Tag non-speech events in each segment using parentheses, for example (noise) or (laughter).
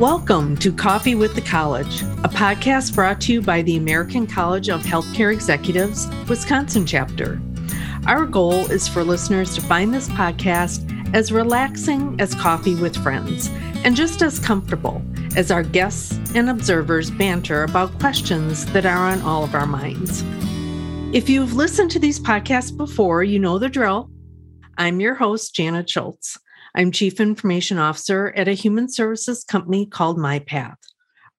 Welcome to Coffee with the College, a podcast brought to you by the American College of Healthcare Executives, Wisconsin chapter. Our goal is for listeners to find this podcast as relaxing as coffee with friends and just as comfortable as our guests and observers banter about questions that are on all of our minds. If you've listened to these podcasts before, you know the drill. I'm your host, Janet Schultz. I'm Chief Information Officer at a human services company called MyPath.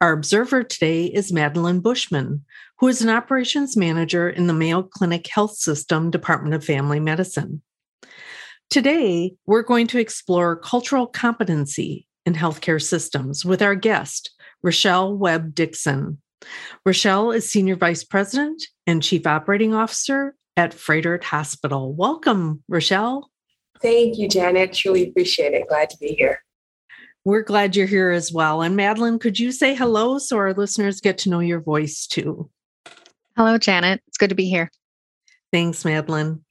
Our observer today is Madeline Bushman, who is an operations manager in the Mayo Clinic Health System Department of Family Medicine. Today, we're going to explore cultural competency in healthcare systems with our guest, Rochelle Webb Dixon. Rochelle is Senior Vice President and Chief Operating Officer at Froedtert Hospital. Welcome, Rochelle. Thank you, Janet. Truly appreciate it. Glad to be here. We're glad you're here as well. And Madeline, could you say hello so our listeners get to know your voice too? Hello, Janet. It's good to be here. Thanks, Madeline.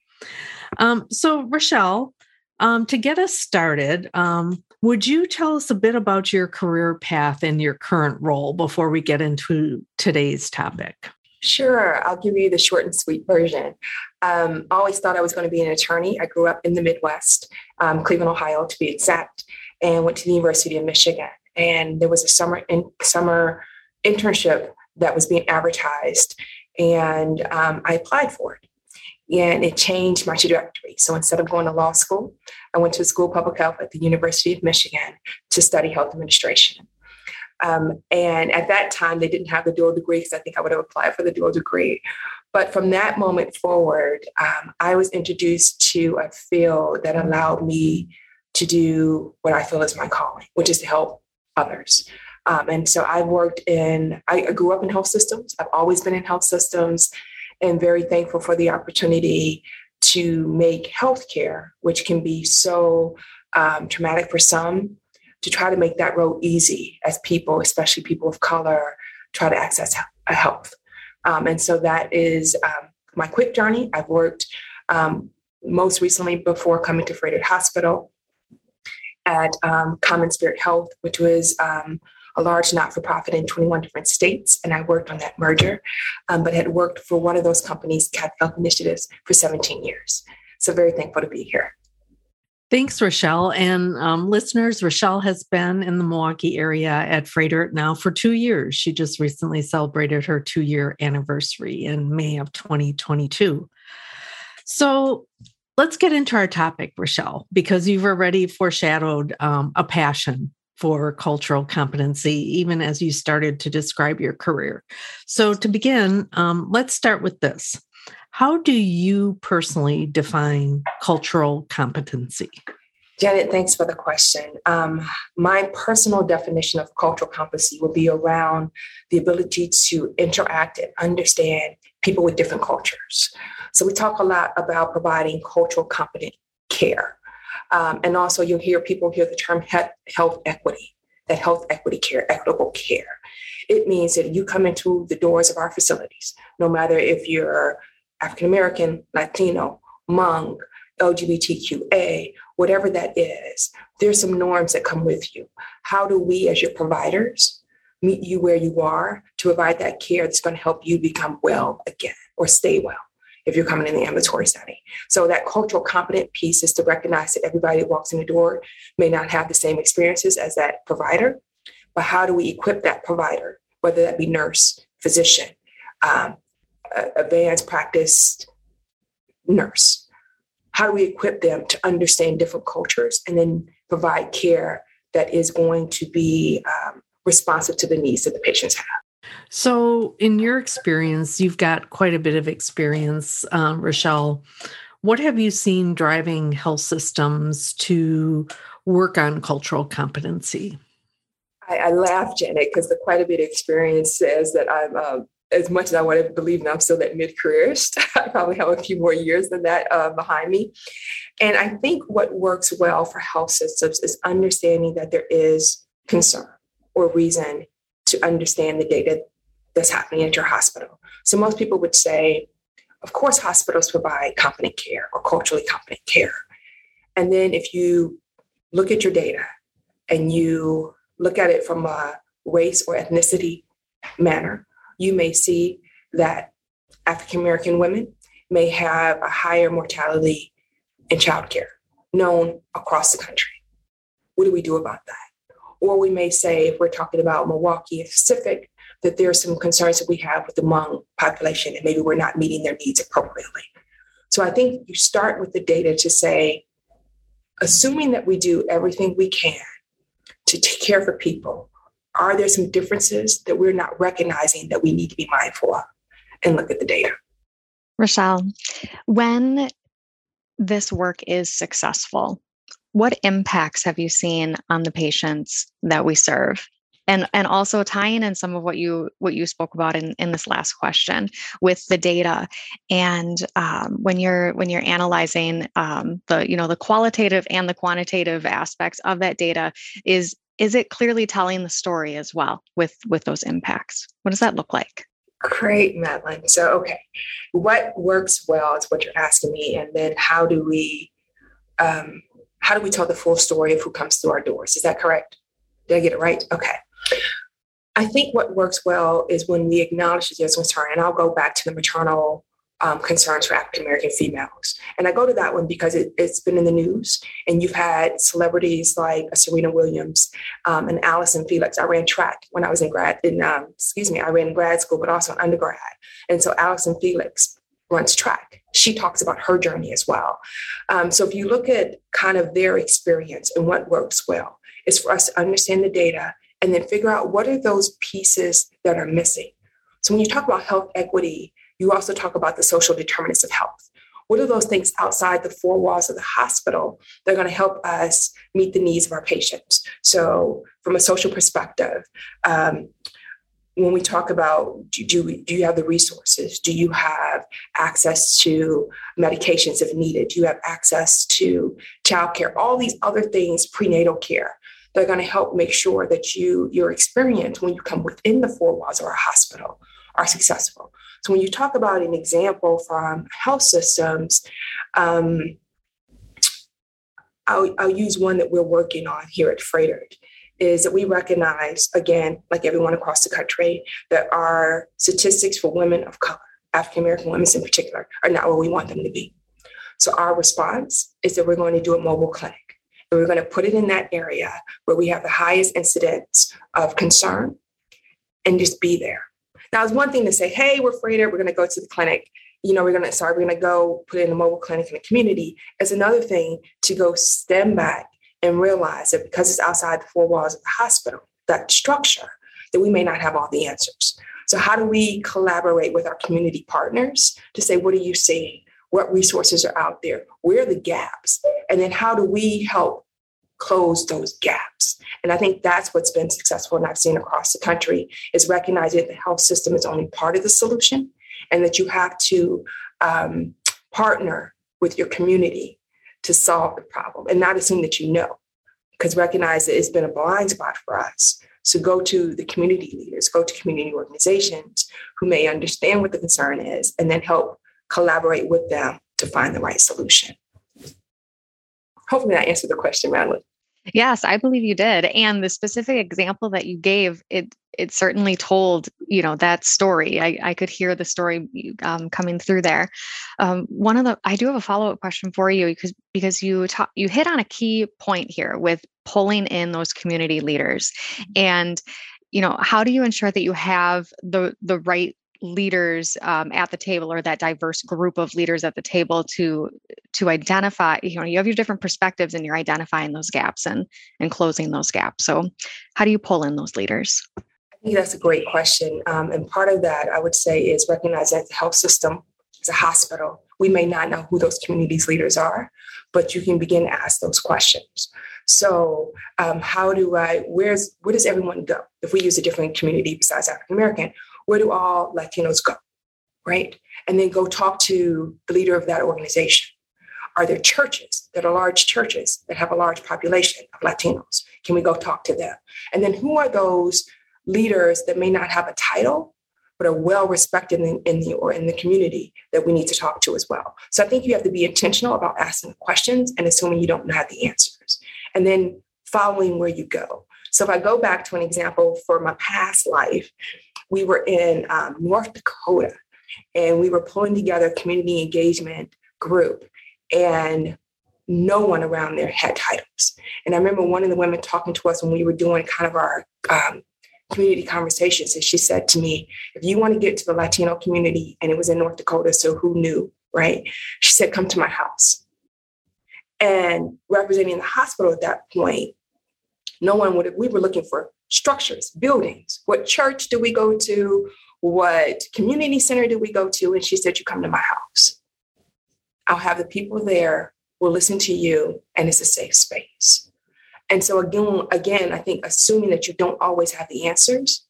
Um, so, Rochelle, um, to get us started, um, would you tell us a bit about your career path and your current role before we get into today's topic? Sure, I'll give you the short and sweet version. Um, always thought I was going to be an attorney. I grew up in the Midwest, um, Cleveland, Ohio, to be exact, and went to the University of Michigan. And there was a summer in, summer internship that was being advertised, and um, I applied for it. And it changed my trajectory. So instead of going to law school, I went to a school of public health at the University of Michigan to study health administration. Um, and at that time, they didn't have the dual degree because I think I would have applied for the dual degree. But from that moment forward, um, I was introduced to a field that allowed me to do what I feel is my calling, which is to help others. Um, and so I worked in, I grew up in health systems. I've always been in health systems and very thankful for the opportunity to make healthcare, which can be so um, traumatic for some, to try to make that road easy as people, especially people of color, try to access health. Um, and so that is um, my quick journey. I've worked um, most recently before coming to Froedtert Hospital at um, CommonSpirit Health, which was um, a large not-for-profit in 21 different states, and I worked on that merger, um, but had worked for one of those companies, Catholic Health Initiatives, for 17 years. So very thankful to be here. Thanks, Rochelle. And um, listeners, Rochelle has been in the Milwaukee area at Froedtert now for two years. She just recently celebrated her two year anniversary in May of 2022. So let's get into our topic, Rochelle, because you've already foreshadowed um, a passion for cultural competency, even as you started to describe your career. So, to begin, um, let's start with this. How do you personally define cultural competency? Janet, thanks for the question. Um, my personal definition of cultural competency would be around the ability to interact and understand people with different cultures. So we talk a lot about providing cultural competent care. Um, and also you'll hear people hear the term health equity, that health equity care, equitable care. It means that you come into the doors of our facilities, no matter if you're African American, Latino, Hmong, LGBTQA, whatever that is, there's some norms that come with you. How do we, as your providers, meet you where you are to provide that care that's going to help you become well again or stay well if you're coming in the ambulatory setting? So, that cultural competent piece is to recognize that everybody that walks in the door may not have the same experiences as that provider, but how do we equip that provider, whether that be nurse, physician, um, advanced practiced nurse? How do we equip them to understand different cultures and then provide care that is going to be um, responsive to the needs that the patients have? So, in your experience, you've got quite a bit of experience, um, Rochelle. What have you seen driving health systems to work on cultural competency? I, I laugh, Janet, because the quite a bit of experience says that I'm um, as much as I want to believe now, I'm still that mid careerist, (laughs) I probably have a few more years than that uh, behind me. And I think what works well for health systems is understanding that there is concern or reason to understand the data that's happening at your hospital. So most people would say, of course, hospitals provide competent care or culturally competent care. And then if you look at your data and you look at it from a race or ethnicity manner, you may see that African American women may have a higher mortality in childcare known across the country. What do we do about that? Or we may say, if we're talking about Milwaukee and Pacific, that there are some concerns that we have with the Hmong population and maybe we're not meeting their needs appropriately. So I think you start with the data to say, assuming that we do everything we can to take care for people, are there some differences that we're not recognizing that we need to be mindful of and look at the data? Rochelle, when this work is successful, what impacts have you seen on the patients that we serve? and and also tying in some of what you what you spoke about in in this last question with the data and um, when you're when you're analyzing um, the you know the qualitative and the quantitative aspects of that data is is it clearly telling the story as well with with those impacts what does that look like Great, Madeline. So, okay, what works well is what you're asking me, and then how do we, um, how do we tell the full story of who comes through our doors? Is that correct? Did I get it right? Okay. I think what works well is when we acknowledge that there's concern, and I'll go back to the maternal um, concerns for African American females. And I go to that one because it, has been in the news, and you've had celebrities like Serena Williams um, and Allyson Felix. I ran track when I was in grad, in um, excuse me, I ran in grad school, but also undergrad. And so Allyson Felix runs track. She talks about her journey as well. Um, so if you look at kind of their experience and what works well, is for us to understand the data and then figure out what are those pieces that are missing. So when you talk about health equity, you also talk about the social determinants of health. What are those things outside the four walls of the hospital that are going to help us meet the needs of our patients? So, from a social perspective, um, when we talk about do, do, do you have the resources? Do you have access to medications if needed? Do you have access to childcare? All these other things, prenatal care, they're going to help make sure that you your experience when you come within the four walls of our hospital are successful. So when you talk about an example from health systems, um, I'll, I'll, use one that we're working on here at Froedtert, is that we recognize, again, like everyone across the country, that our statistics for women of color, African American women in particular, are not where we want them to be. So our response is that we're going to do a mobile clinic. And we're going to put it in that area where we have the highest incidence of concern and just be there. Now, it's one thing to say, hey, we're afraid we're going to go to the clinic. You know, we're going to, sorry, we're going to go put in a mobile clinic in the community. It's another thing to go stand back and realize that because it's outside the four walls of the hospital, that structure, that we may not have all the answers. So, how do we collaborate with our community partners to say, what are you seeing? What resources are out there? Where are the gaps? And then, how do we help close those gaps. And I think that's what's been successful and I've seen across the country is recognizing that the health system is only part of the solution and that you have to um, partner with your community to solve the problem and not assume that you know, because recognize that it's been a blind spot for us. So go to the community leaders, go to community organizations who may understand what the concern is, and then help collaborate with them to find the right solution hopefully that answered the question, Madeline. Yes, I believe you did. And the specific example that you gave, it it certainly told you know that story. I, I could hear the story um, coming through there. Um, one of the I do have a follow up question for you because because you ta- you hit on a key point here with pulling in those community leaders and you know how do you ensure that you have the the right leaders um, at the table or that diverse group of leaders at the table to to identify you know you have your different perspectives and you're identifying those gaps and and closing those gaps. So how do you pull in those leaders? I think that's a great question. Um, and part of that i would say is recognize that the health system is a hospital. We may not know who those communities leaders are but you can begin to ask those questions. So um, how do i where's where does everyone go? If we use a different community besides african american where do all Latinos go? Right? And then go talk to the leader of that organization. Are there churches that are large churches that have a large population of Latinos? Can we go talk to them? And then who are those leaders that may not have a title, but are well respected in, in, the or in the community that we need to talk to as well. So I think you have to be intentional about asking questions and assuming you don't have the answers, and then following where you go. So if I go back to an example for my past life, we were in um, North Dakota and we were pulling together a community engagement group and no one around there had titles. And I remember one of the women talking to us when we were doing kind of our um, community conversations. And she said to me, if you want to get to the Latino community, and it was in North Dakota, so who knew, right? She said, come to my house. And representing the hospital at that point, no one would have, we were looking for structures, buildings. What church do we go to? What community center do we go to? And she said, You come to my house. I'll have the people there, will listen to you, and it's a safe space. And so again, again, I think assuming that you don't always have the answers,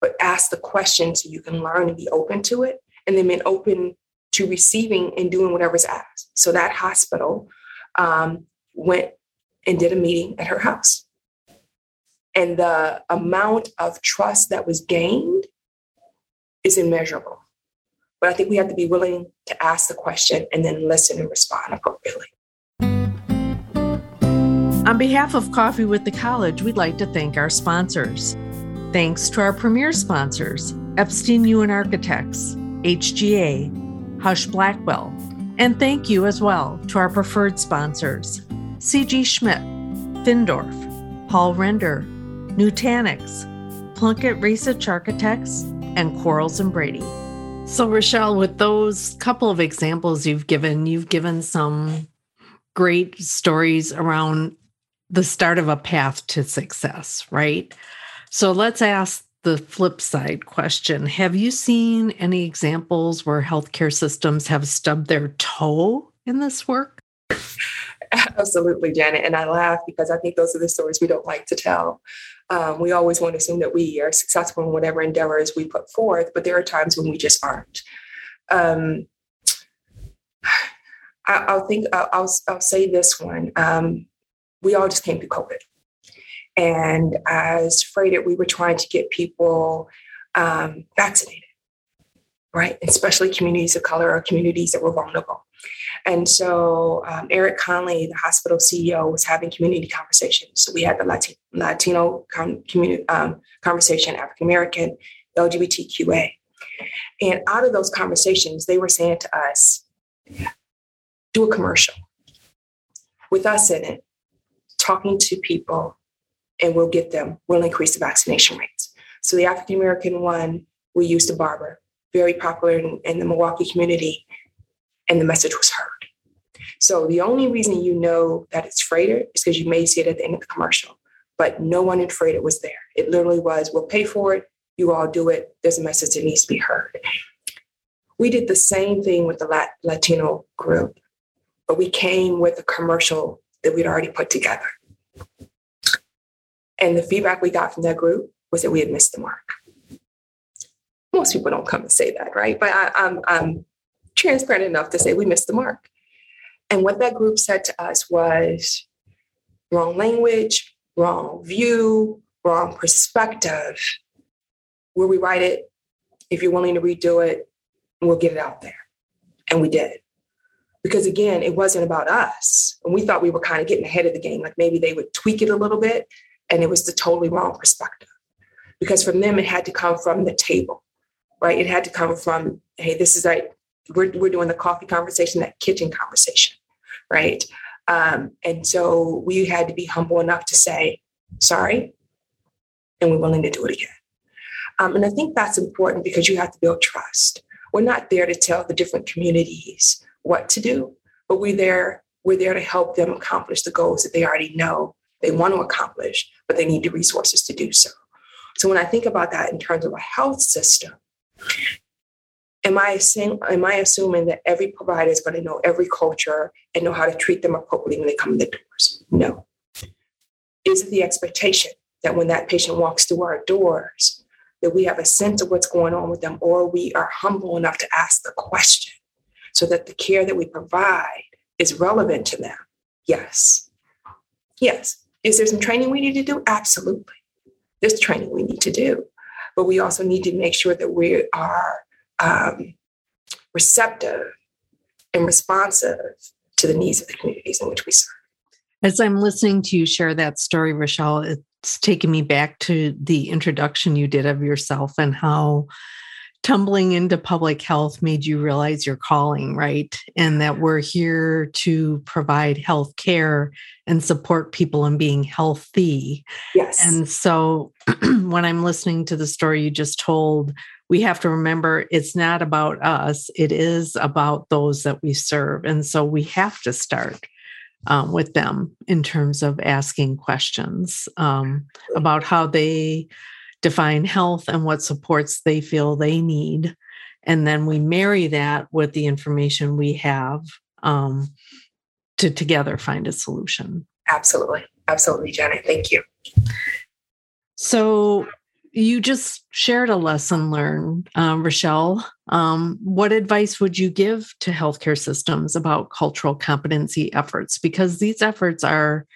but ask the question so you can learn and be open to it, and then be open to receiving and doing whatever's asked. So that hospital um, went and did a meeting at her house. And the amount of trust that was gained is immeasurable. But I think we have to be willing to ask the question and then listen and respond appropriately. On behalf of Coffee with the College, we'd like to thank our sponsors. Thanks to our premier sponsors Eppstein Uhen Architects, HGA, Husch Blackwell, and thank you as well to our preferred sponsors CG Schmidt, Findorff, Paul Render, Nutanix, Plunkett Raysich Architects, and Quarles and Brady. So, Rochelle, with those couple of examples you've given, you've given some great stories around the start of a path to success, right? So, let's ask the flip side question Have you seen any examples where healthcare systems have stubbed their toe in this work? Absolutely, Janet. And I laugh because I think those are the stories we don't like to tell. Um, we always want to assume that we are successful in whatever endeavors we put forth, but there are times when we just aren't. Um, I, will think I'll, I'll, I'll, say this one. Um, we all just came through COVID, and as Froedtert, we were trying to get people um, vaccinated, right? Especially communities of color or communities that were vulnerable. And so um, Eric Conley, the hospital CEO, was having community conversations. So we had the Latino, Latino com- community um, conversation, African American, LGBTQA. And out of those conversations, they were saying to us, do a commercial with us in it, talking to people, and we'll get them, we'll increase the vaccination rates. So the African American one, we used a barber, very popular in, in the Milwaukee community and the message was heard. So the only reason you know that it's Froedtert is because you may see it at the end of the commercial, but no one in Froedtert was there. It literally was, we'll pay for it, you all do it, there's a message that needs to be heard. We did the same thing with the Latino group, but we came with a commercial that we'd already put together. And the feedback we got from that group was that we had missed the mark. Most people don't come and say that, right? But I, I'm transparent enough to say we missed the mark. And what that group said to us was wrong language, wrong view, wrong perspective. We'll rewrite it. If you're willing to redo it, we'll get it out there. And we did. Because again, it wasn't about us. And we thought we were kind of getting ahead of the game, like maybe they would tweak it a little bit. And it was the totally wrong perspective. Because from them, it had to come from the table, right? It had to come from, hey, this is like we're, we're doing the coffee conversation, that kitchen conversation, right? Um, and so we had to be humble enough to say, sorry, and we're willing to do it again. Um, and I think that's important because you have to build trust. We're not there to tell the different communities what to do, but we're there, we're there to help them accomplish the goals that they already know they want to accomplish, but they need the resources to do so. So when I think about that in terms of a health system, am I saying, am I assuming that every provider is going to know every culture and know how to treat them appropriately when they come in the doors? No. Is it the expectation that when that patient walks through our doors, that we have a sense of what's going on with them, or we are humble enough to ask the question so that the care that we provide is relevant to them? Yes. Yes. Is there some training we need to do? Absolutely. There's training we need to do. But we also need to make sure that we are um, receptive and responsive to the needs of the communities in which we serve. As I'm listening to you share that story, Rochelle, it's taking me back to the introduction you did of yourself and how tumbling into public health made you realize your calling, right? And that we're here to provide health care and support people in being healthy. Yes. And so (clears throat) when I'm listening to the story you just told, we have to remember it's not about us, it is about those that we serve. And so we have to start um, with them in terms of asking questions um, about how they define health and what supports they feel they need. And then we marry that with the information we have um, to together find a solution. Absolutely. Absolutely, Janet. Thank you. So, you just shared a lesson learned, uh, Rochelle. Um, what advice would you give to healthcare systems about cultural competency efforts? Because these efforts are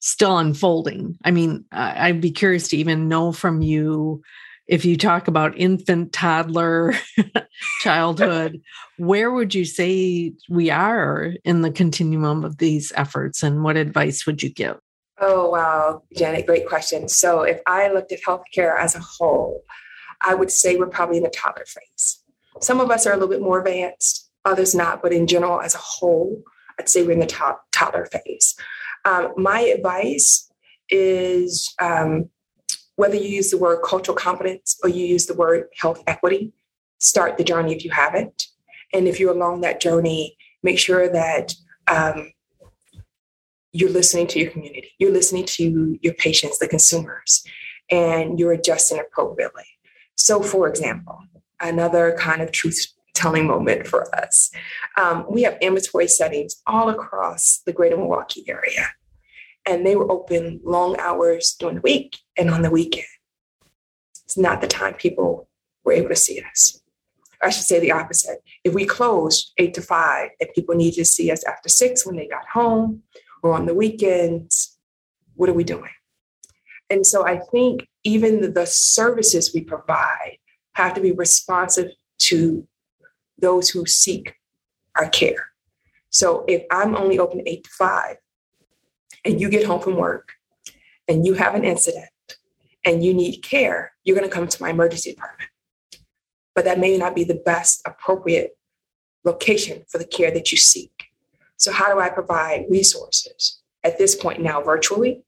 still unfolding. I mean, I'd be curious to even know from you if you talk about infant, toddler, (laughs) childhood, where would you say we are in the continuum of these efforts and what advice would you give? Oh, wow, Janet, great question. So, if I looked at healthcare as a whole, I would say we're probably in the toddler phase. Some of us are a little bit more advanced, others not, but in general, as a whole, I'd say we're in the top toddler phase. Um, my advice is um, whether you use the word cultural competence or you use the word health equity, start the journey if you haven't. And if you're along that journey, make sure that um, you're listening to your community, you're listening to your patients, the consumers, and you're adjusting appropriately. So, for example, another kind of truth telling moment for us. Um, we have ambulatory settings all across the greater Milwaukee area, and they were open long hours during the week and on the weekend. It's not the time people were able to see us. I should say the opposite. If we closed eight to five and people needed to see us after six when they got home, or on the weekends, what are we doing? And so I think even the services we provide have to be responsive to those who seek our care. So if I'm only open eight to five and you get home from work and you have an incident and you need care, you're going to come to my emergency department. But that may not be the best appropriate location for the care that you seek. So, how do I provide resources at this point now virtually,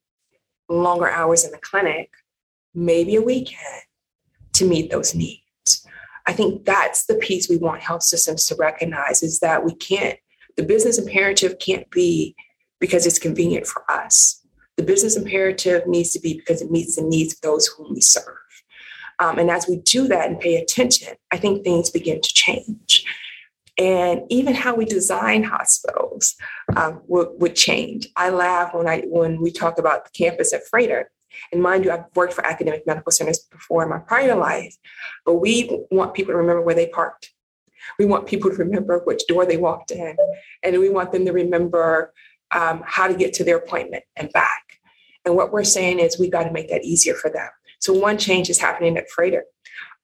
longer hours in the clinic, maybe a weekend to meet those needs? I think that's the piece we want health systems to recognize is that we can't, the business imperative can't be because it's convenient for us. The business imperative needs to be because it meets the needs of those whom we serve. Um, and as we do that and pay attention, I think things begin to change and even how we design hospitals um, would, would change. I laugh when I when we talk about the campus at Froedtert. And mind you, I've worked for academic medical centers before in my prior life, but we want people to remember where they parked. We want people to remember which door they walked in, and we want them to remember um, how to get to their appointment and back. And what we're saying is we got to make that easier for them. So one change is happening at Froedtert.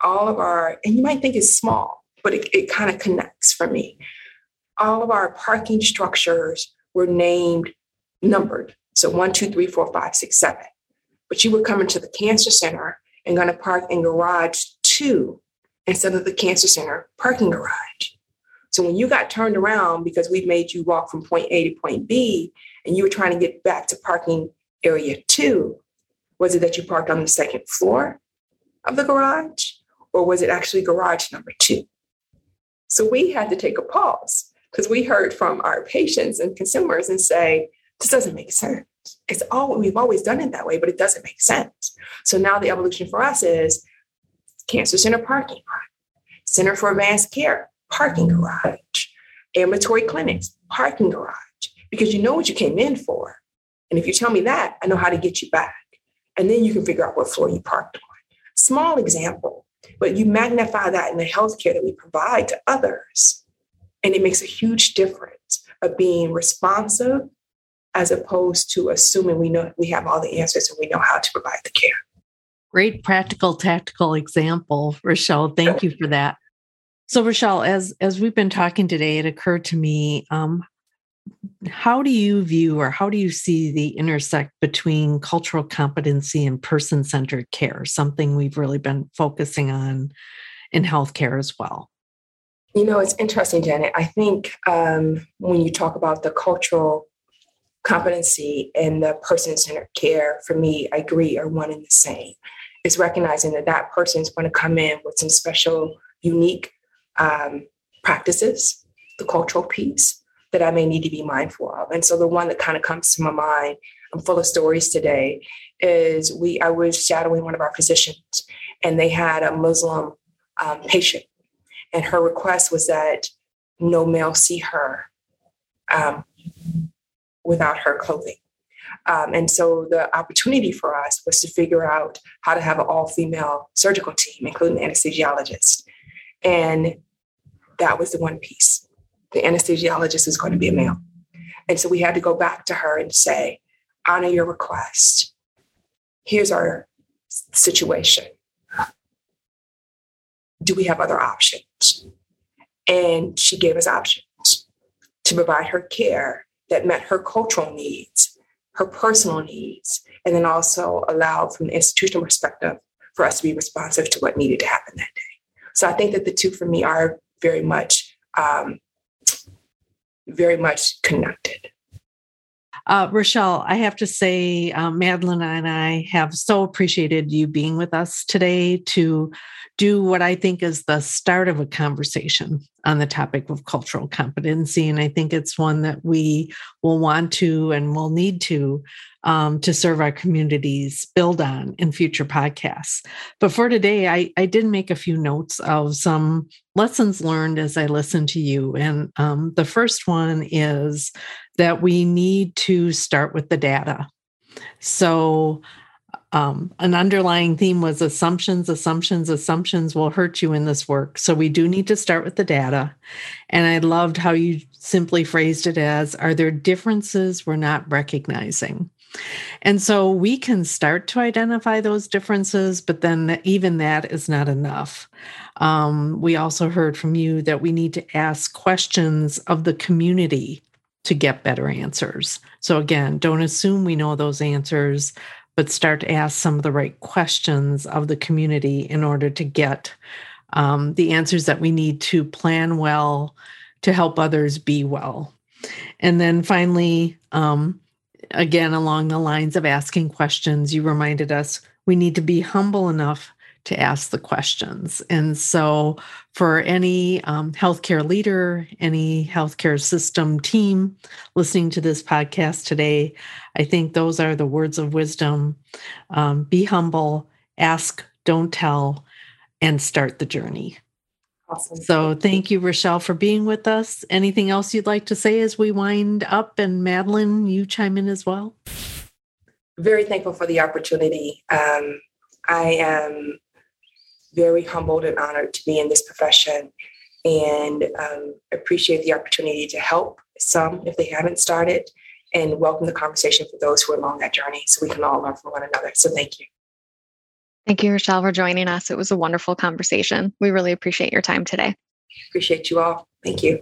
All of our, and you might think it's small, but it, it kind of connects for me. All of our parking structures were named, numbered. So one, two, three, four, five, six, seven. But you would come into the cancer center and going to park in garage two instead of the cancer center parking garage. So when you got turned around because we made you walk from point A to point B and you were trying to get back to parking area two, was it that you parked on the second floor of the garage or was it actually garage number two? So we had to take a pause because we heard from our patients and consumers and say, this doesn't make sense. It's all we've always done it that way, but it doesn't make sense. So now the evolution for us is cancer center parking lot, center for advanced care, parking garage, ambulatory clinics, parking garage, because you know what you came in for. And if you tell me that, I know how to get you back. And then you can figure out what floor you parked on. Small example, but you magnify that in the healthcare that we provide to others. And it makes a huge difference of being responsive as opposed to assuming we know we have all the answers and we know how to provide the care. Great practical, tactical example, Rochelle. Thank you for that. So, Rochelle, as as we've been talking today, it occurred to me: um, how do you view or how do you see the intersect between cultural competency and person centered care, something we've really been focusing on in healthcare as well? You know, it's interesting, Janet. I think um, when you talk about the cultural competency and the person centered care, for me, I agree, are one and the same. It's recognizing that that person is going to come in with some special, unique um, practices, the cultural piece that I may need to be mindful of. And so the one that kind of comes to my mind, I'm full of stories today, is we I was shadowing one of our physicians and they had a Muslim um, patient and her request was that no male see her um, without her clothing. Um, and so the opportunity for us was to figure out how to have an all female surgical team, including anesthesiologist. And that was the one piece. The anesthesiologist was going to be a male. And so we had to go back to her and say, honor your request. Here's our situation do we have other options? And she gave us options to provide her care that met her cultural needs, her personal needs, and then also allowed from the institutional perspective for us to be responsive to what needed to happen that day. So I think that the two for me are very much, um, very much connected. Uh, Rochelle, I have to say, um, Madeline and I have so appreciated you being with us today to do what I think is the start of a conversation on the topic of cultural competency. And I think it's one that we will want to and will need to um, to serve our communities build on in future podcasts. But for today, I, I did make a few notes of some lessons learned as I listened to you. And um, the first one is that we need to start with the data. So um, an underlying theme was assumptions, assumptions, assumptions will hurt you in this work. So we do need to start with the data. And I loved how you simply phrased it as Are there differences we're not recognizing? And so we can start to identify those differences, but then even that is not enough. Um, we also heard from you that we need to ask questions of the community to get better answers. So, again, don't assume we know those answers, but start to ask some of the right questions of the community in order to get um, the answers that we need to plan well to help others be well. And then finally, um, again, along the lines of asking questions, you reminded us we need to be humble enough to ask the questions. And so, for any um, healthcare leader, any healthcare system team listening to this podcast today, I think those are the words of wisdom. Um, be humble, ask, don't tell, and start the journey. Awesome. So, thank you, Rochelle, for being with us. Anything else you'd like to say as we wind up? And Madeline, you chime in as well. Very thankful for the opportunity. Um, I am very humbled and honored to be in this profession and um, appreciate the opportunity to help some if they haven't started and welcome the conversation for those who are along that journey so we can all learn from one another. So thank you. Thank you, Rochelle, for joining us. It was a wonderful conversation. We really appreciate your time today. Appreciate you all. Thank you.